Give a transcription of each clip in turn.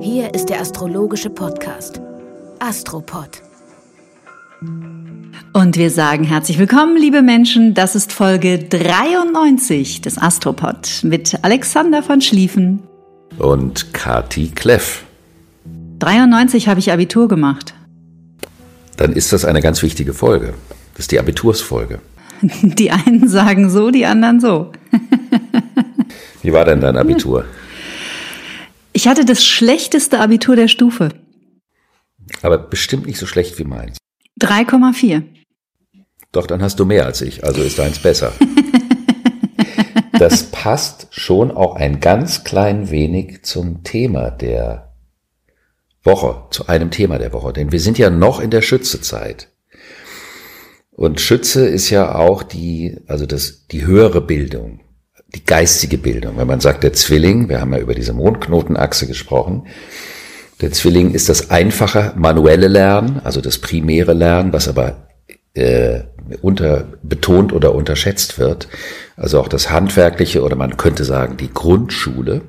Hier ist der astrologische Podcast Astropod. Und wir sagen herzlich willkommen, liebe Menschen. Das ist Folge 93 des Astropod mit Alexander von Schlieffen. und Kati Kleff. 93 habe ich Abitur gemacht. Dann ist das eine ganz wichtige Folge. Das ist die Abitursfolge. Die einen sagen so, die anderen so. Wie war denn dein Abitur? Ich hatte das schlechteste Abitur der Stufe. Aber bestimmt nicht so schlecht wie meins. 3,4. Doch, dann hast du mehr als ich, also ist deins besser. Das passt schon auch ein ganz klein wenig zum Thema der Woche, zu einem Thema der Woche, denn wir sind ja noch in der Schützezeit. Und Schütze ist ja auch die, also das, die höhere Bildung, die geistige Bildung. Wenn man sagt, der Zwilling, wir haben ja über diese Mondknotenachse gesprochen, der Zwilling ist das einfache manuelle Lernen, also das primäre Lernen, was aber äh, unter betont oder unterschätzt wird. Also auch das handwerkliche oder man könnte sagen die Grundschule.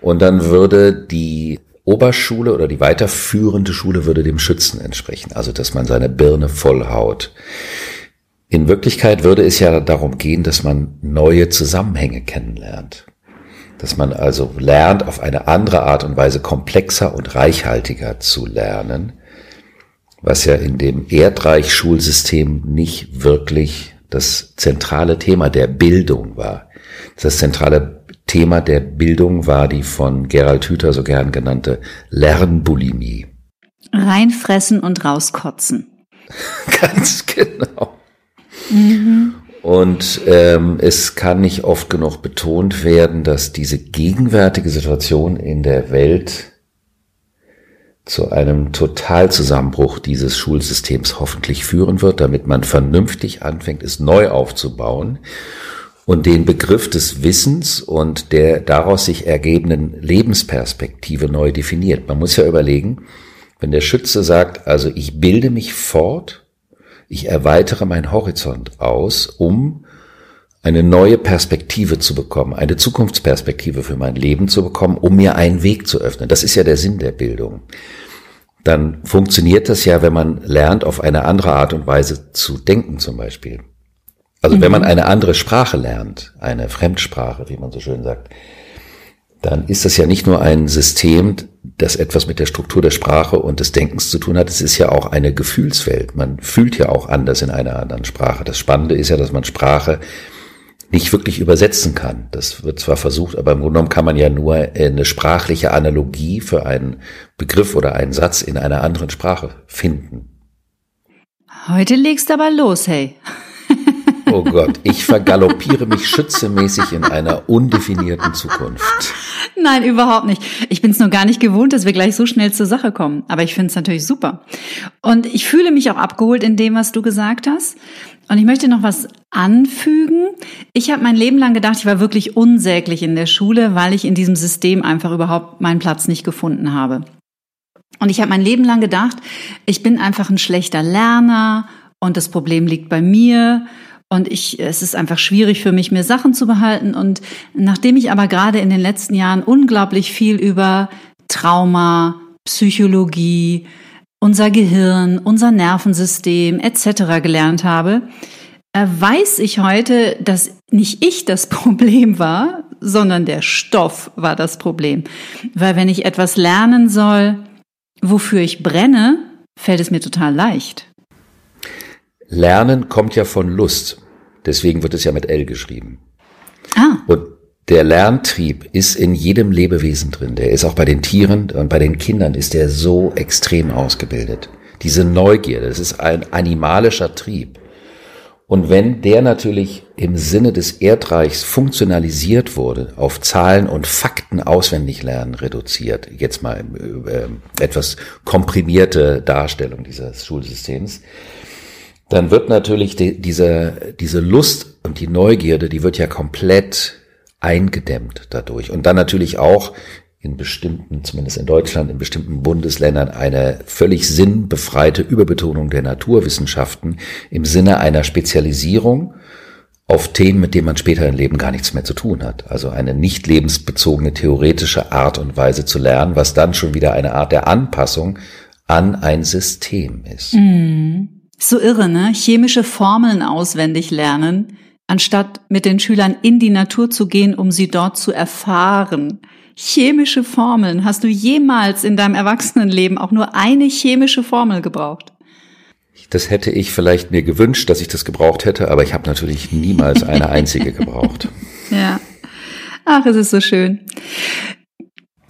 Und dann würde die Oberschule oder die weiterführende Schule würde dem Schützen entsprechen. Also dass man seine Birne vollhaut. In Wirklichkeit würde es ja darum gehen, dass man neue Zusammenhänge kennenlernt. Dass man also lernt, auf eine andere Art und Weise komplexer und reichhaltiger zu lernen, was ja in dem Erdreich-Schulsystem nicht wirklich das zentrale Thema der Bildung war. Das zentrale Thema der Bildung war die von Gerald Hüther so gern genannte Lernbulimie. Reinfressen und rauskotzen. Ganz genau. Und ähm, es kann nicht oft genug betont werden, dass diese gegenwärtige Situation in der Welt zu einem Totalzusammenbruch dieses Schulsystems hoffentlich führen wird, damit man vernünftig anfängt, es neu aufzubauen und den Begriff des Wissens und der daraus sich ergebenden Lebensperspektive neu definiert. Man muss ja überlegen, wenn der Schütze sagt, also ich bilde mich fort, ich erweitere meinen Horizont aus, um eine neue Perspektive zu bekommen, eine Zukunftsperspektive für mein Leben zu bekommen, um mir einen Weg zu öffnen. Das ist ja der Sinn der Bildung. Dann funktioniert das ja, wenn man lernt, auf eine andere Art und Weise zu denken zum Beispiel. Also wenn man eine andere Sprache lernt, eine Fremdsprache, wie man so schön sagt, dann ist das ja nicht nur ein System, das etwas mit der Struktur der Sprache und des Denkens zu tun hat, es ist ja auch eine Gefühlswelt. Man fühlt ja auch anders in einer anderen Sprache. Das Spannende ist ja, dass man Sprache nicht wirklich übersetzen kann. Das wird zwar versucht, aber im Grunde genommen kann man ja nur eine sprachliche Analogie für einen Begriff oder einen Satz in einer anderen Sprache finden. Heute legst du aber los, hey. Oh Gott, ich vergaloppiere mich schützemäßig in einer undefinierten Zukunft. Nein, überhaupt nicht. Ich bin es nur gar nicht gewohnt, dass wir gleich so schnell zur Sache kommen. Aber ich finde es natürlich super. Und ich fühle mich auch abgeholt in dem, was du gesagt hast. Und ich möchte noch was anfügen. Ich habe mein Leben lang gedacht, ich war wirklich unsäglich in der Schule, weil ich in diesem System einfach überhaupt meinen Platz nicht gefunden habe. Und ich habe mein Leben lang gedacht, ich bin einfach ein schlechter Lerner und das Problem liegt bei mir und ich, es ist einfach schwierig für mich, mir Sachen zu behalten. Und nachdem ich aber gerade in den letzten Jahren unglaublich viel über Trauma, Psychologie, unser Gehirn, unser Nervensystem etc. gelernt habe, äh, weiß ich heute, dass nicht ich das Problem war, sondern der Stoff war das Problem. Weil wenn ich etwas lernen soll, wofür ich brenne, fällt es mir total leicht. Lernen kommt ja von Lust. Deswegen wird es ja mit L geschrieben. Ah, Und der Lerntrieb ist in jedem Lebewesen drin. Der ist auch bei den Tieren und bei den Kindern ist der so extrem ausgebildet. Diese Neugier, das ist ein animalischer Trieb. Und wenn der natürlich im Sinne des Erdreichs funktionalisiert wurde, auf Zahlen und Fakten auswendig lernen reduziert, jetzt mal äh, etwas komprimierte Darstellung dieses Schulsystems, dann wird natürlich die, diese, diese Lust und die Neugierde, die wird ja komplett eingedämmt dadurch. Und dann natürlich auch in bestimmten, zumindest in Deutschland, in bestimmten Bundesländern eine völlig sinnbefreite Überbetonung der Naturwissenschaften im Sinne einer Spezialisierung auf Themen, mit denen man später im Leben gar nichts mehr zu tun hat. Also eine nicht lebensbezogene theoretische Art und Weise zu lernen, was dann schon wieder eine Art der Anpassung an ein System ist. So irre, ne? Chemische Formeln auswendig lernen, anstatt mit den Schülern in die Natur zu gehen, um sie dort zu erfahren chemische Formeln. Hast du jemals in deinem Erwachsenenleben auch nur eine chemische Formel gebraucht? Das hätte ich vielleicht mir gewünscht, dass ich das gebraucht hätte, aber ich habe natürlich niemals eine einzige gebraucht. Ja. Ach, es ist so schön.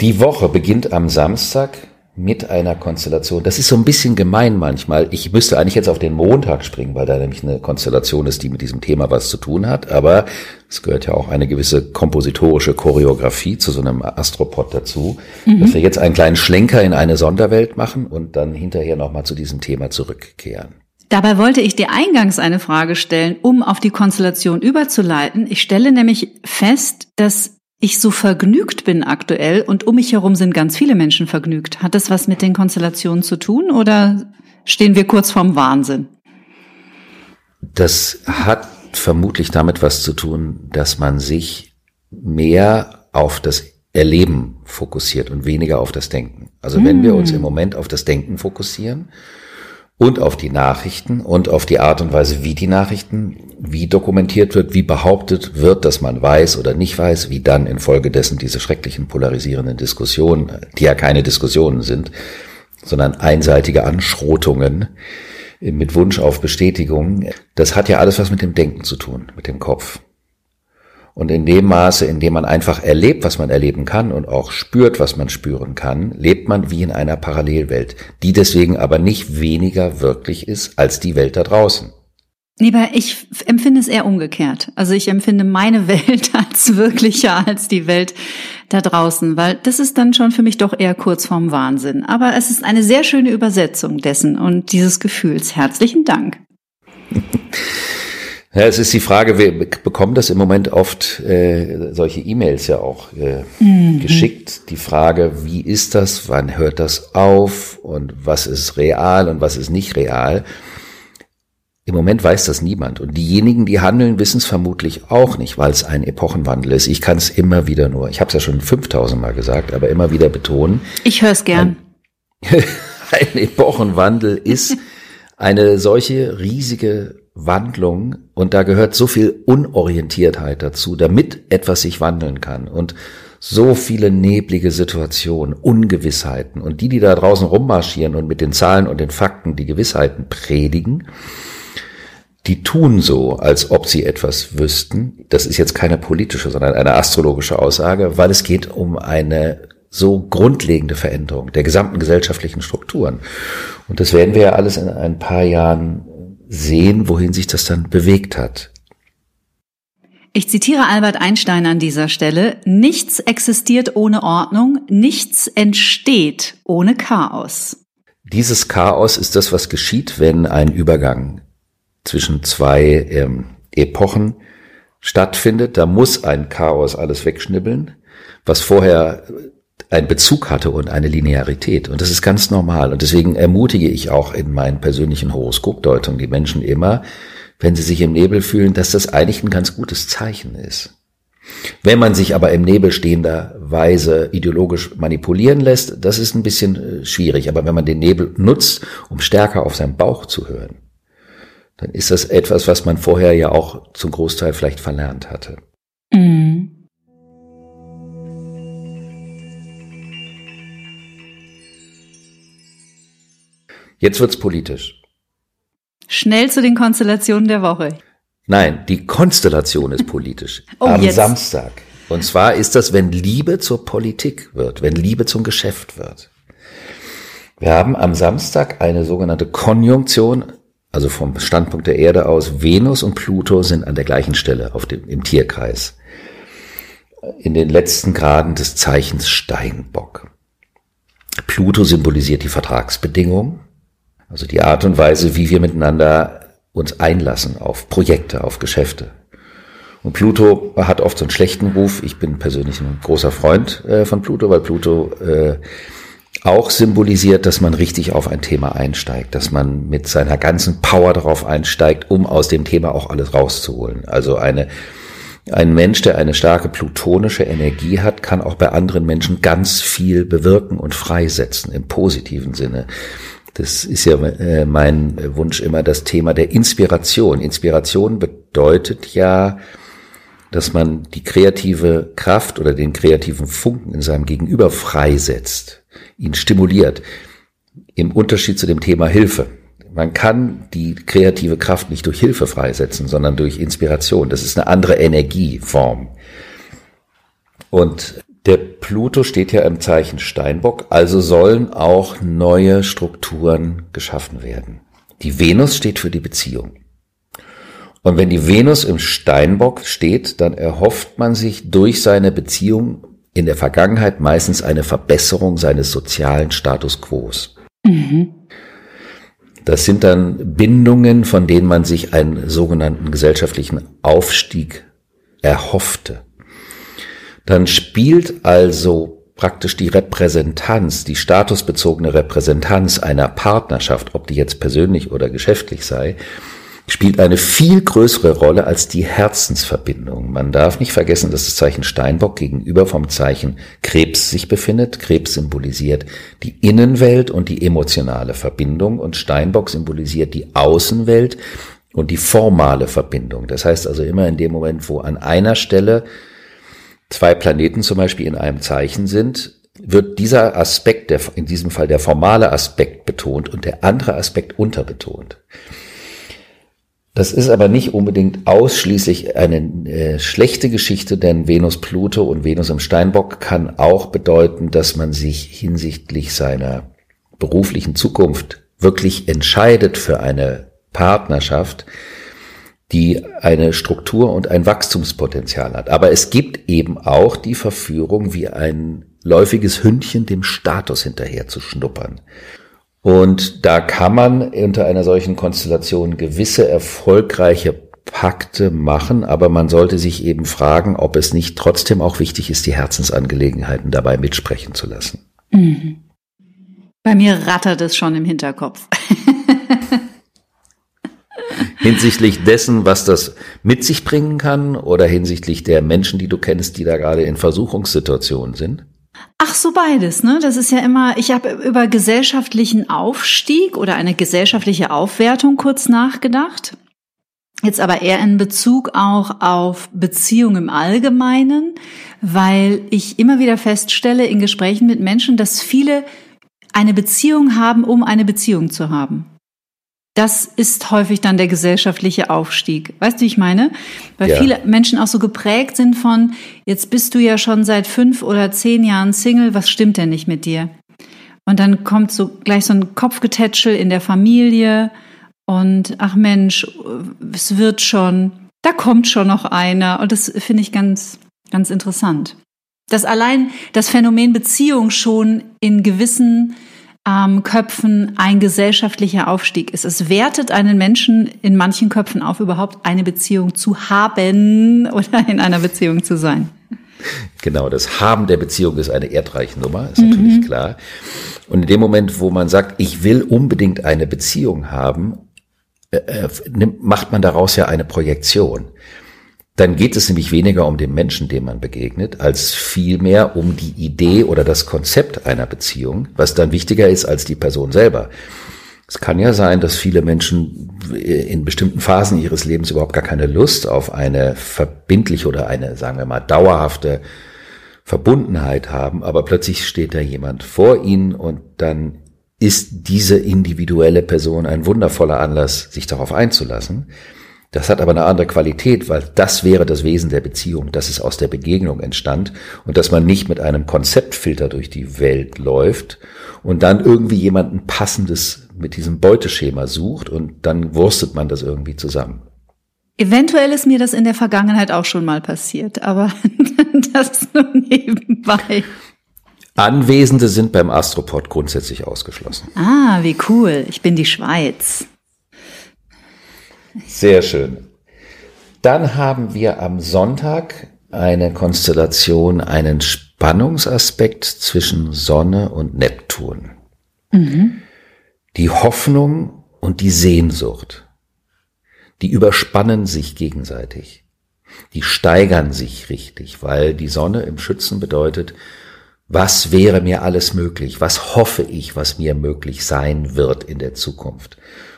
Die Woche beginnt am Samstag mit einer Konstellation. Das ist so ein bisschen gemein manchmal. Ich müsste eigentlich jetzt auf den Montag springen, weil da nämlich eine Konstellation ist, die mit diesem Thema was zu tun hat. Aber es gehört ja auch eine gewisse kompositorische Choreografie zu so einem Astropod dazu, mhm. dass wir jetzt einen kleinen Schlenker in eine Sonderwelt machen und dann hinterher nochmal zu diesem Thema zurückkehren. Dabei wollte ich dir eingangs eine Frage stellen, um auf die Konstellation überzuleiten. Ich stelle nämlich fest, dass ich so vergnügt bin aktuell und um mich herum sind ganz viele Menschen vergnügt. Hat das was mit den Konstellationen zu tun oder stehen wir kurz vorm Wahnsinn? Das hat vermutlich damit was zu tun, dass man sich mehr auf das Erleben fokussiert und weniger auf das Denken. Also wenn wir uns hm. im Moment auf das Denken fokussieren, und auf die Nachrichten und auf die Art und Weise, wie die Nachrichten, wie dokumentiert wird, wie behauptet wird, dass man weiß oder nicht weiß, wie dann infolgedessen diese schrecklichen polarisierenden Diskussionen, die ja keine Diskussionen sind, sondern einseitige Anschrotungen mit Wunsch auf Bestätigung, das hat ja alles was mit dem Denken zu tun, mit dem Kopf. Und in dem Maße, in dem man einfach erlebt, was man erleben kann und auch spürt, was man spüren kann, lebt man wie in einer Parallelwelt, die deswegen aber nicht weniger wirklich ist als die Welt da draußen. Lieber, ich empfinde es eher umgekehrt. Also ich empfinde meine Welt als wirklicher als die Welt da draußen, weil das ist dann schon für mich doch eher kurz vorm Wahnsinn. Aber es ist eine sehr schöne Übersetzung dessen und dieses Gefühls. Herzlichen Dank. Ja, es ist die Frage, wir bekommen das im Moment oft, äh, solche E-Mails ja auch äh, mhm. geschickt. Die Frage, wie ist das, wann hört das auf und was ist real und was ist nicht real. Im Moment weiß das niemand. Und diejenigen, die handeln, wissen es vermutlich auch nicht, weil es ein Epochenwandel ist. Ich kann es immer wieder nur, ich habe es ja schon 5000 Mal gesagt, aber immer wieder betonen. Ich höre es gern. Ein, ein Epochenwandel ist eine solche riesige Wandlung und da gehört so viel Unorientiertheit dazu, damit etwas sich wandeln kann und so viele neblige Situationen, Ungewissheiten und die, die da draußen rummarschieren und mit den Zahlen und den Fakten die Gewissheiten predigen, die tun so, als ob sie etwas wüssten. Das ist jetzt keine politische, sondern eine astrologische Aussage, weil es geht um eine so grundlegende Veränderung der gesamten gesellschaftlichen Strukturen. Und das werden wir ja alles in ein paar Jahren sehen, wohin sich das dann bewegt hat. Ich zitiere Albert Einstein an dieser Stelle. Nichts existiert ohne Ordnung, nichts entsteht ohne Chaos. Dieses Chaos ist das, was geschieht, wenn ein Übergang zwischen zwei ähm, Epochen stattfindet. Da muss ein Chaos alles wegschnibbeln, was vorher einen Bezug hatte und eine Linearität. Und das ist ganz normal. Und deswegen ermutige ich auch in meinen persönlichen Horoskopdeutungen die Menschen immer, wenn sie sich im Nebel fühlen, dass das eigentlich ein ganz gutes Zeichen ist. Wenn man sich aber im Nebel stehender Weise ideologisch manipulieren lässt, das ist ein bisschen äh, schwierig. Aber wenn man den Nebel nutzt, um stärker auf seinen Bauch zu hören, dann ist das etwas, was man vorher ja auch zum Großteil vielleicht verlernt hatte. Jetzt wird's politisch. Schnell zu den Konstellationen der Woche. Nein, die Konstellation ist politisch. oh, Am jetzt. Samstag. Und zwar ist das, wenn Liebe zur Politik wird, wenn Liebe zum Geschäft wird. Wir haben am Samstag eine sogenannte Konjunktion, also vom Standpunkt der Erde aus, Venus und Pluto sind an der gleichen Stelle auf dem, im Tierkreis. In den letzten Graden des Zeichens Steinbock. Pluto symbolisiert die Vertragsbedingungen, also die Art und Weise, wie wir miteinander uns einlassen auf Projekte, auf Geschäfte. Und Pluto hat oft so einen schlechten Ruf. Ich bin persönlich ein großer Freund äh, von Pluto, weil Pluto äh, auch symbolisiert, dass man richtig auf ein Thema einsteigt, dass man mit seiner ganzen Power darauf einsteigt, um aus dem Thema auch alles rauszuholen. Also eine, ein Mensch, der eine starke plutonische Energie hat, kann auch bei anderen Menschen ganz viel bewirken und freisetzen im positiven Sinne. Das ist ja äh, mein Wunsch immer das Thema der Inspiration. Inspiration bedeutet ja, dass man die kreative Kraft oder den kreativen Funken in seinem Gegenüber freisetzt, ihn stimuliert. Im Unterschied zu dem Thema Hilfe. Man kann die kreative Kraft nicht durch Hilfe freisetzen, sondern durch Inspiration. Das ist eine andere Energieform. Und der Pluto steht ja im Zeichen Steinbock, also sollen auch neue Strukturen geschaffen werden. Die Venus steht für die Beziehung. Und wenn die Venus im Steinbock steht, dann erhofft man sich durch seine Beziehung in der Vergangenheit meistens eine Verbesserung seines sozialen Status quo. Mhm. Das sind dann Bindungen, von denen man sich einen sogenannten gesellschaftlichen Aufstieg erhoffte. Dann spielt also praktisch die Repräsentanz, die statusbezogene Repräsentanz einer Partnerschaft, ob die jetzt persönlich oder geschäftlich sei, spielt eine viel größere Rolle als die Herzensverbindung. Man darf nicht vergessen, dass das Zeichen Steinbock gegenüber vom Zeichen Krebs sich befindet. Krebs symbolisiert die Innenwelt und die emotionale Verbindung und Steinbock symbolisiert die Außenwelt und die formale Verbindung. Das heißt also immer in dem Moment, wo an einer Stelle zwei Planeten zum Beispiel in einem Zeichen sind, wird dieser Aspekt, der, in diesem Fall der formale Aspekt betont und der andere Aspekt unterbetont. Das ist aber nicht unbedingt ausschließlich eine äh, schlechte Geschichte, denn Venus Pluto und Venus im Steinbock kann auch bedeuten, dass man sich hinsichtlich seiner beruflichen Zukunft wirklich entscheidet für eine Partnerschaft, die eine Struktur und ein Wachstumspotenzial hat. Aber es gibt eben auch die Verführung, wie ein läufiges Hündchen dem Status hinterher zu schnuppern. Und da kann man unter einer solchen Konstellation gewisse erfolgreiche Pakte machen, aber man sollte sich eben fragen, ob es nicht trotzdem auch wichtig ist, die Herzensangelegenheiten dabei mitsprechen zu lassen. Mhm. Bei mir rattert es schon im Hinterkopf. hinsichtlich dessen, was das mit sich bringen kann oder hinsichtlich der Menschen, die du kennst, die da gerade in Versuchungssituationen sind? Ach so beides, ne? Das ist ja immer, ich habe über gesellschaftlichen Aufstieg oder eine gesellschaftliche Aufwertung kurz nachgedacht. Jetzt aber eher in Bezug auch auf Beziehungen im Allgemeinen, weil ich immer wieder feststelle in Gesprächen mit Menschen, dass viele eine Beziehung haben, um eine Beziehung zu haben. Das ist häufig dann der gesellschaftliche Aufstieg. Weißt du, wie ich meine? Weil ja. viele Menschen auch so geprägt sind von, jetzt bist du ja schon seit fünf oder zehn Jahren Single, was stimmt denn nicht mit dir? Und dann kommt so gleich so ein Kopfgetätschel in der Familie und ach Mensch, es wird schon, da kommt schon noch einer. Und das finde ich ganz, ganz interessant. Dass allein das Phänomen Beziehung schon in gewissen ähm, Köpfen ein gesellschaftlicher Aufstieg ist. Es wertet einen Menschen in manchen Köpfen auf, überhaupt eine Beziehung zu haben oder in einer Beziehung zu sein. Genau, das Haben der Beziehung ist eine Erdreichnummer, ist natürlich mhm. klar. Und in dem Moment, wo man sagt, ich will unbedingt eine Beziehung haben, äh, äh macht man daraus ja eine Projektion dann geht es nämlich weniger um den Menschen, dem man begegnet, als vielmehr um die Idee oder das Konzept einer Beziehung, was dann wichtiger ist als die Person selber. Es kann ja sein, dass viele Menschen in bestimmten Phasen ihres Lebens überhaupt gar keine Lust auf eine verbindliche oder eine, sagen wir mal, dauerhafte Verbundenheit haben, aber plötzlich steht da jemand vor ihnen und dann ist diese individuelle Person ein wundervoller Anlass, sich darauf einzulassen. Das hat aber eine andere Qualität, weil das wäre das Wesen der Beziehung, dass es aus der Begegnung entstand und dass man nicht mit einem Konzeptfilter durch die Welt läuft und dann irgendwie jemanden passendes mit diesem Beuteschema sucht und dann wurstet man das irgendwie zusammen. Eventuell ist mir das in der Vergangenheit auch schon mal passiert, aber das nur nebenbei. Anwesende sind beim Astropod grundsätzlich ausgeschlossen. Ah, wie cool. Ich bin die Schweiz. Sehr schön. Dann haben wir am Sonntag eine Konstellation, einen Spannungsaspekt zwischen Sonne und Neptun. Mhm. Die Hoffnung und die Sehnsucht, die überspannen sich gegenseitig. Die steigern sich richtig, weil die Sonne im Schützen bedeutet, was wäre mir alles möglich? Was hoffe ich, was mir möglich sein wird in der Zukunft?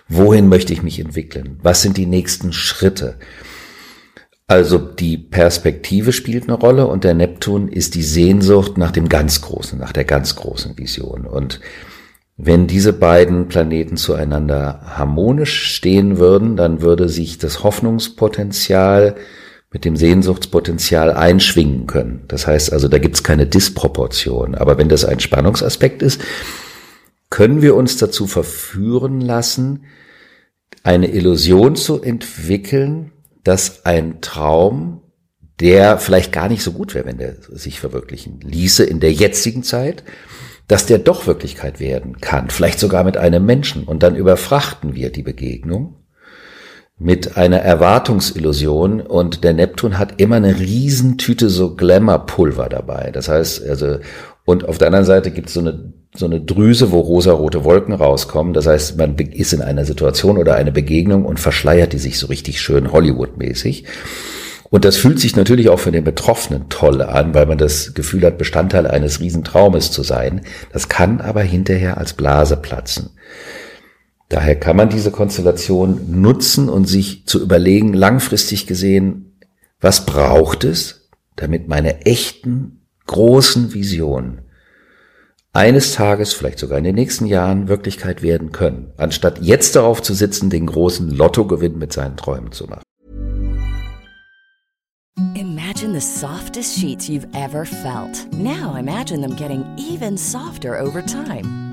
Wohin möchte ich mich entwickeln? Was sind die nächsten Schritte? Also die Perspektive spielt eine Rolle und der Neptun ist die Sehnsucht nach dem ganz Großen, nach der ganz großen Vision. Und wenn diese beiden Planeten zueinander harmonisch stehen würden, dann würde sich das Hoffnungspotenzial mit dem Sehnsuchtspotenzial einschwingen können. Das heißt also, da gibt's keine Disproportion. Aber wenn das ein Spannungsaspekt ist, können wir uns dazu verführen lassen, eine Illusion zu entwickeln, dass ein Traum, der vielleicht gar nicht so gut wäre, wenn der sich verwirklichen ließe in der jetzigen Zeit, dass der doch Wirklichkeit werden kann, vielleicht sogar mit einem Menschen. Und dann überfrachten wir die Begegnung mit einer Erwartungsillusion und der Neptun hat immer eine Riesentüte so Glamour-Pulver dabei. Das heißt, also, und auf der anderen Seite gibt es so eine, so eine Drüse, wo rosarote Wolken rauskommen. Das heißt, man ist in einer Situation oder eine Begegnung und verschleiert die sich so richtig schön Hollywood-mäßig. Und das fühlt sich natürlich auch für den Betroffenen toll an, weil man das Gefühl hat, Bestandteil eines Riesentraumes zu sein. Das kann aber hinterher als Blase platzen. Daher kann man diese Konstellation nutzen und sich zu überlegen, langfristig gesehen, was braucht es, damit meine echten, großen Visionen eines Tages, vielleicht sogar in den nächsten Jahren, Wirklichkeit werden können, anstatt jetzt darauf zu sitzen, den großen Lottogewinn mit seinen Träumen zu machen. Imagine the softest sheets you've ever felt. Now imagine them getting even softer over time.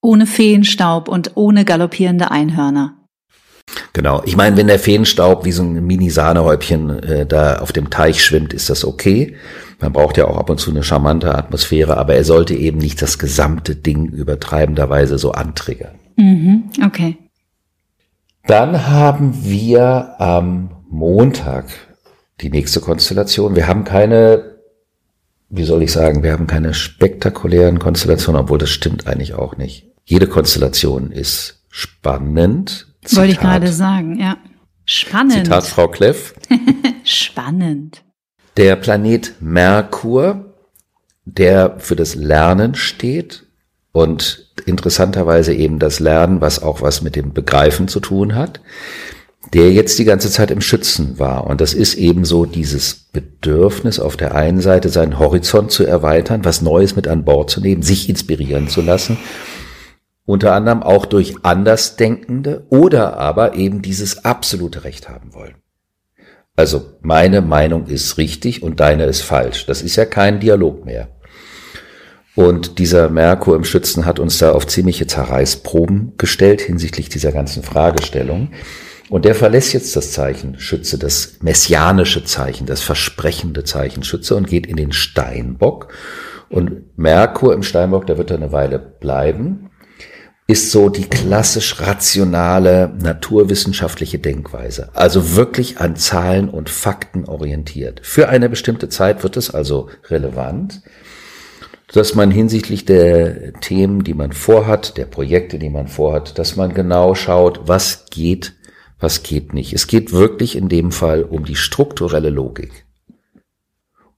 Ohne Feenstaub und ohne galoppierende Einhörner. Genau. Ich meine, wenn der Feenstaub wie so ein Mini-Sahnehäubchen äh, da auf dem Teich schwimmt, ist das okay. Man braucht ja auch ab und zu eine charmante Atmosphäre, aber er sollte eben nicht das gesamte Ding übertreibenderweise so antriggern. Mhm, okay. Dann haben wir am Montag die nächste Konstellation. Wir haben keine, wie soll ich sagen, wir haben keine spektakulären Konstellationen, obwohl das stimmt eigentlich auch nicht. Jede Konstellation ist spannend. Zitat, Wollte ich gerade sagen, ja. Spannend. Zitat Frau Kleff. spannend. Der Planet Merkur, der für das Lernen steht und interessanterweise eben das Lernen, was auch was mit dem Begreifen zu tun hat, der jetzt die ganze Zeit im Schützen war. Und das ist eben so dieses Bedürfnis auf der einen Seite, seinen Horizont zu erweitern, was Neues mit an Bord zu nehmen, sich inspirieren zu lassen unter anderem auch durch Andersdenkende oder aber eben dieses absolute Recht haben wollen. Also meine Meinung ist richtig und deine ist falsch. Das ist ja kein Dialog mehr. Und dieser Merkur im Schützen hat uns da auf ziemliche Zerreißproben gestellt hinsichtlich dieser ganzen Fragestellung. Und der verlässt jetzt das Zeichen Schütze, das messianische Zeichen, das versprechende Zeichen Schütze und geht in den Steinbock. Und Merkur im Steinbock, da wird er eine Weile bleiben ist so die klassisch rationale naturwissenschaftliche Denkweise. Also wirklich an Zahlen und Fakten orientiert. Für eine bestimmte Zeit wird es also relevant, dass man hinsichtlich der Themen, die man vorhat, der Projekte, die man vorhat, dass man genau schaut, was geht, was geht nicht. Es geht wirklich in dem Fall um die strukturelle Logik.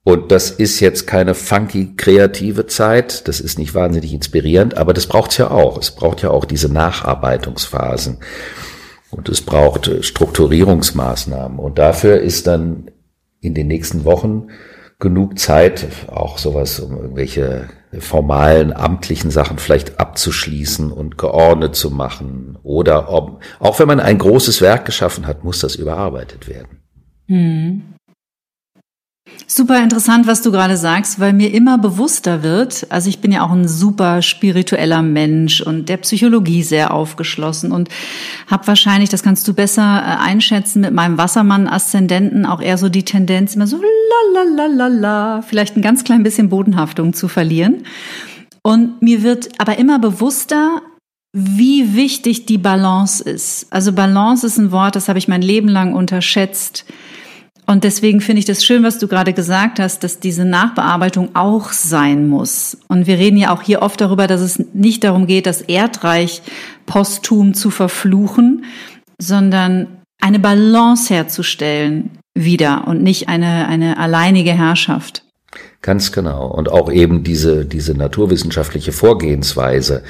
Und das ist jetzt keine funky kreative Zeit, das ist nicht wahnsinnig inspirierend, aber das braucht's ja auch. Es braucht ja auch diese Nacharbeitungsphasen. Und es braucht Strukturierungsmaßnahmen. Und dafür ist dann in den nächsten Wochen genug Zeit, auch sowas, um irgendwelche formalen, amtlichen Sachen vielleicht abzuschließen und geordnet zu machen. Oder ob, auch wenn man ein großes Werk geschaffen hat, muss das überarbeitet werden. Hm. Super interessant, was du gerade sagst, weil mir immer bewusster wird, also ich bin ja auch ein super spiritueller Mensch und der Psychologie sehr aufgeschlossen und habe wahrscheinlich, das kannst du besser äh, einschätzen, mit meinem Wassermann-Aszendenten auch eher so die Tendenz, immer so la la la la la, vielleicht ein ganz klein bisschen Bodenhaftung zu verlieren. Und mir wird aber immer bewusster, wie wichtig die Balance ist. Also Balance ist ein Wort, das habe ich mein Leben lang unterschätzt und deswegen finde ich das schön, was du gerade gesagt hast, dass diese Nachbearbeitung auch sein muss. Und wir reden ja auch hier oft darüber, dass es nicht darum geht, das Erdreich posthum zu verfluchen, sondern eine Balance herzustellen wieder und nicht eine, eine alleinige Herrschaft. Ganz genau. Und auch eben diese, diese naturwissenschaftliche Vorgehensweise,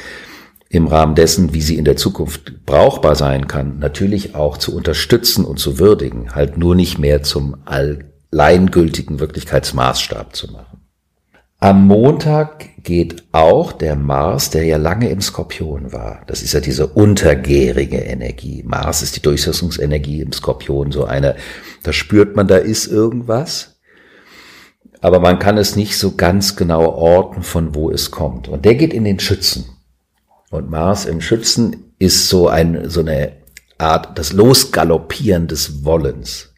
im Rahmen dessen, wie sie in der Zukunft brauchbar sein kann, natürlich auch zu unterstützen und zu würdigen, halt nur nicht mehr zum alleingültigen Wirklichkeitsmaßstab zu machen. Am Montag geht auch der Mars, der ja lange im Skorpion war. Das ist ja diese untergärige Energie. Mars ist die Durchsetzungsenergie im Skorpion, so eine, da spürt man, da ist irgendwas. Aber man kann es nicht so ganz genau orten, von wo es kommt. Und der geht in den Schützen. Und Mars im Schützen ist so ein, so eine Art, das Losgaloppieren des Wollens.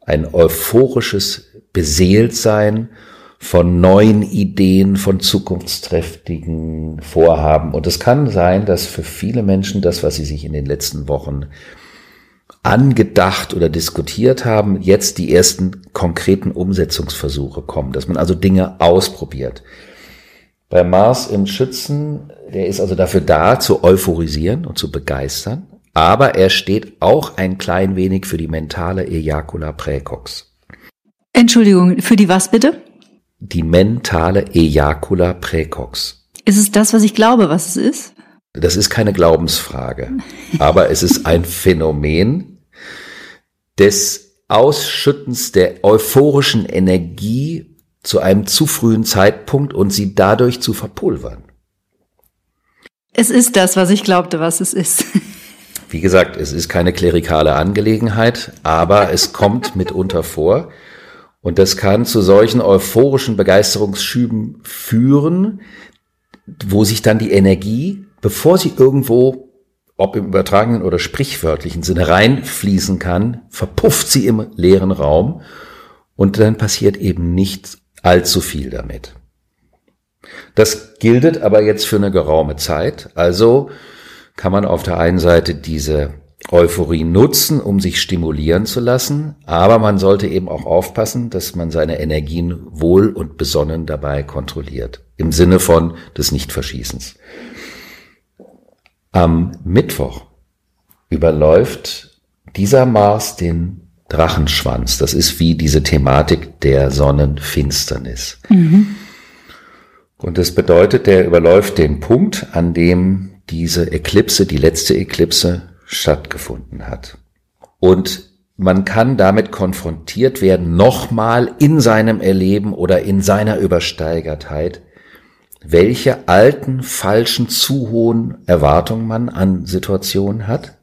Ein euphorisches Beseeltsein von neuen Ideen, von zukunftsträchtigen Vorhaben. Und es kann sein, dass für viele Menschen das, was sie sich in den letzten Wochen angedacht oder diskutiert haben, jetzt die ersten konkreten Umsetzungsversuche kommen, dass man also Dinge ausprobiert. Bei Mars im Schützen, der ist also dafür da, zu euphorisieren und zu begeistern, aber er steht auch ein klein wenig für die mentale Ejacula praecox. Entschuldigung, für die was bitte? Die mentale Ejacula praecox. Ist es das, was ich glaube, was es ist? Das ist keine Glaubensfrage, aber es ist ein Phänomen des Ausschüttens der euphorischen Energie zu einem zu frühen Zeitpunkt und sie dadurch zu verpulvern. Es ist das, was ich glaubte, was es ist. Wie gesagt, es ist keine klerikale Angelegenheit, aber es kommt mitunter vor. Und das kann zu solchen euphorischen Begeisterungsschüben führen, wo sich dann die Energie, bevor sie irgendwo, ob im übertragenen oder sprichwörtlichen Sinne reinfließen kann, verpufft sie im leeren Raum und dann passiert eben nichts allzu viel damit. Das gilt aber jetzt für eine geraume Zeit. Also kann man auf der einen Seite diese Euphorie nutzen, um sich stimulieren zu lassen, aber man sollte eben auch aufpassen, dass man seine Energien wohl und besonnen dabei kontrolliert. Im Sinne von des Nichtverschießens. Am Mittwoch überläuft dieser Mars den Drachenschwanz. Das ist wie diese Thematik der Sonnenfinsternis. Mhm. Und das bedeutet, der überläuft den Punkt, an dem diese Eklipse, die letzte Eklipse, stattgefunden hat. Und man kann damit konfrontiert werden, nochmal in seinem Erleben oder in seiner Übersteigertheit, welche alten, falschen, zu hohen Erwartungen man an Situationen hat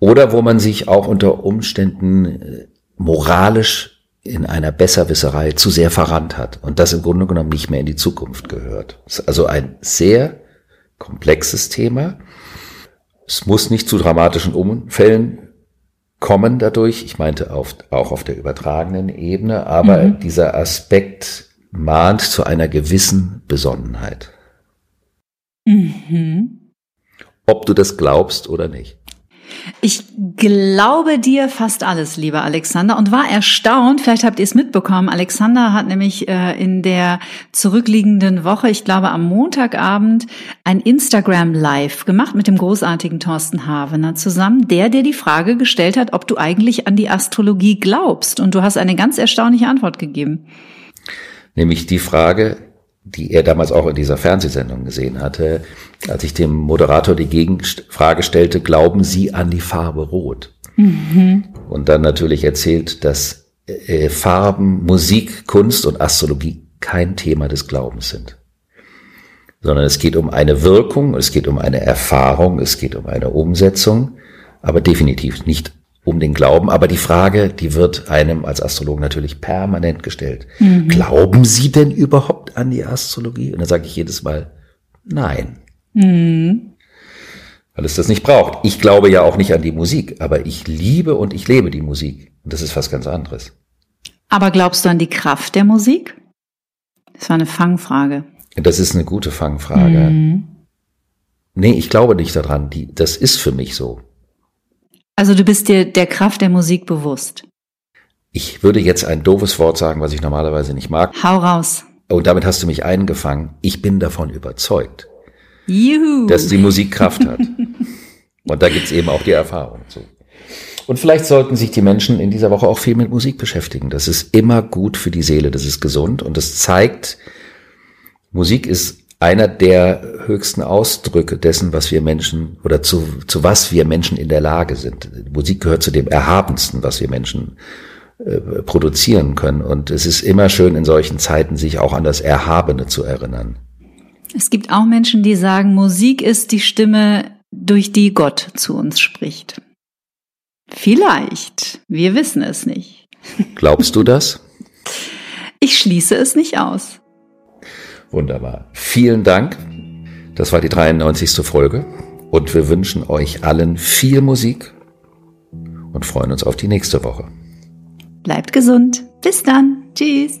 oder wo man sich auch unter Umständen äh, moralisch in einer Besserwisserei zu sehr verrannt hat und das im Grunde genommen nicht mehr in die Zukunft gehört. Das ist also ein sehr komplexes Thema. Es muss nicht zu dramatischen Unfällen kommen dadurch. Ich meinte auf, auch auf der übertragenen Ebene, aber mhm. dieser Aspekt mahnt zu einer gewissen Besonnenheit. Mhm. Ob du das glaubst oder nicht. Ich glaube dir fast alles, lieber Alexander, und war erstaunt, vielleicht habt ihr es mitbekommen, Alexander hat nämlich äh, in der zurückliegenden Woche, ich glaube am Montagabend, ein Instagram Live gemacht mit dem großartigen Thorsten Havener zusammen, der dir die Frage gestellt hat, ob du eigentlich an die Astrologie glaubst. Und du hast eine ganz erstaunliche Antwort gegeben. Nämlich die Frage, die er damals auch in dieser Fernsehsendung gesehen hatte, als ich dem Moderator die Gegenfrage stellte, glauben Sie an die Farbe Rot? Mhm. Und dann natürlich erzählt, dass äh, Farben, Musik, Kunst und Astrologie kein Thema des Glaubens sind. Sondern es geht um eine Wirkung, es geht um eine Erfahrung, es geht um eine Umsetzung, aber definitiv nicht um den Glauben. Aber die Frage, die wird einem als Astrologen natürlich permanent gestellt. Mhm. Glauben Sie denn überhaupt an die Astrologie? Und dann sage ich jedes Mal, nein. Mhm. Weil es das nicht braucht. Ich glaube ja auch nicht an die Musik, aber ich liebe und ich lebe die Musik. Und das ist was ganz anderes. Aber glaubst du an die Kraft der Musik? Das war eine Fangfrage. Das ist eine gute Fangfrage. Mhm. Nee, ich glaube nicht daran. Die, das ist für mich so. Also du bist dir der Kraft der Musik bewusst. Ich würde jetzt ein doofes Wort sagen, was ich normalerweise nicht mag. Hau raus. Und damit hast du mich eingefangen. Ich bin davon überzeugt, Juhu. dass die Musik Kraft hat. Und da gibt's eben auch die Erfahrung zu. Und vielleicht sollten sich die Menschen in dieser Woche auch viel mit Musik beschäftigen. Das ist immer gut für die Seele, das ist gesund und das zeigt, Musik ist einer der höchsten Ausdrücke dessen, was wir Menschen oder zu, zu was wir Menschen in der Lage sind. Musik gehört zu dem Erhabensten, was wir Menschen äh, produzieren können. Und es ist immer schön in solchen Zeiten, sich auch an das Erhabene zu erinnern. Es gibt auch Menschen, die sagen, Musik ist die Stimme, durch die Gott zu uns spricht. Vielleicht. Wir wissen es nicht. Glaubst du das? Ich schließe es nicht aus. Wunderbar. Vielen Dank. Das war die 93. Folge und wir wünschen euch allen viel Musik und freuen uns auf die nächste Woche. Bleibt gesund. Bis dann. Tschüss.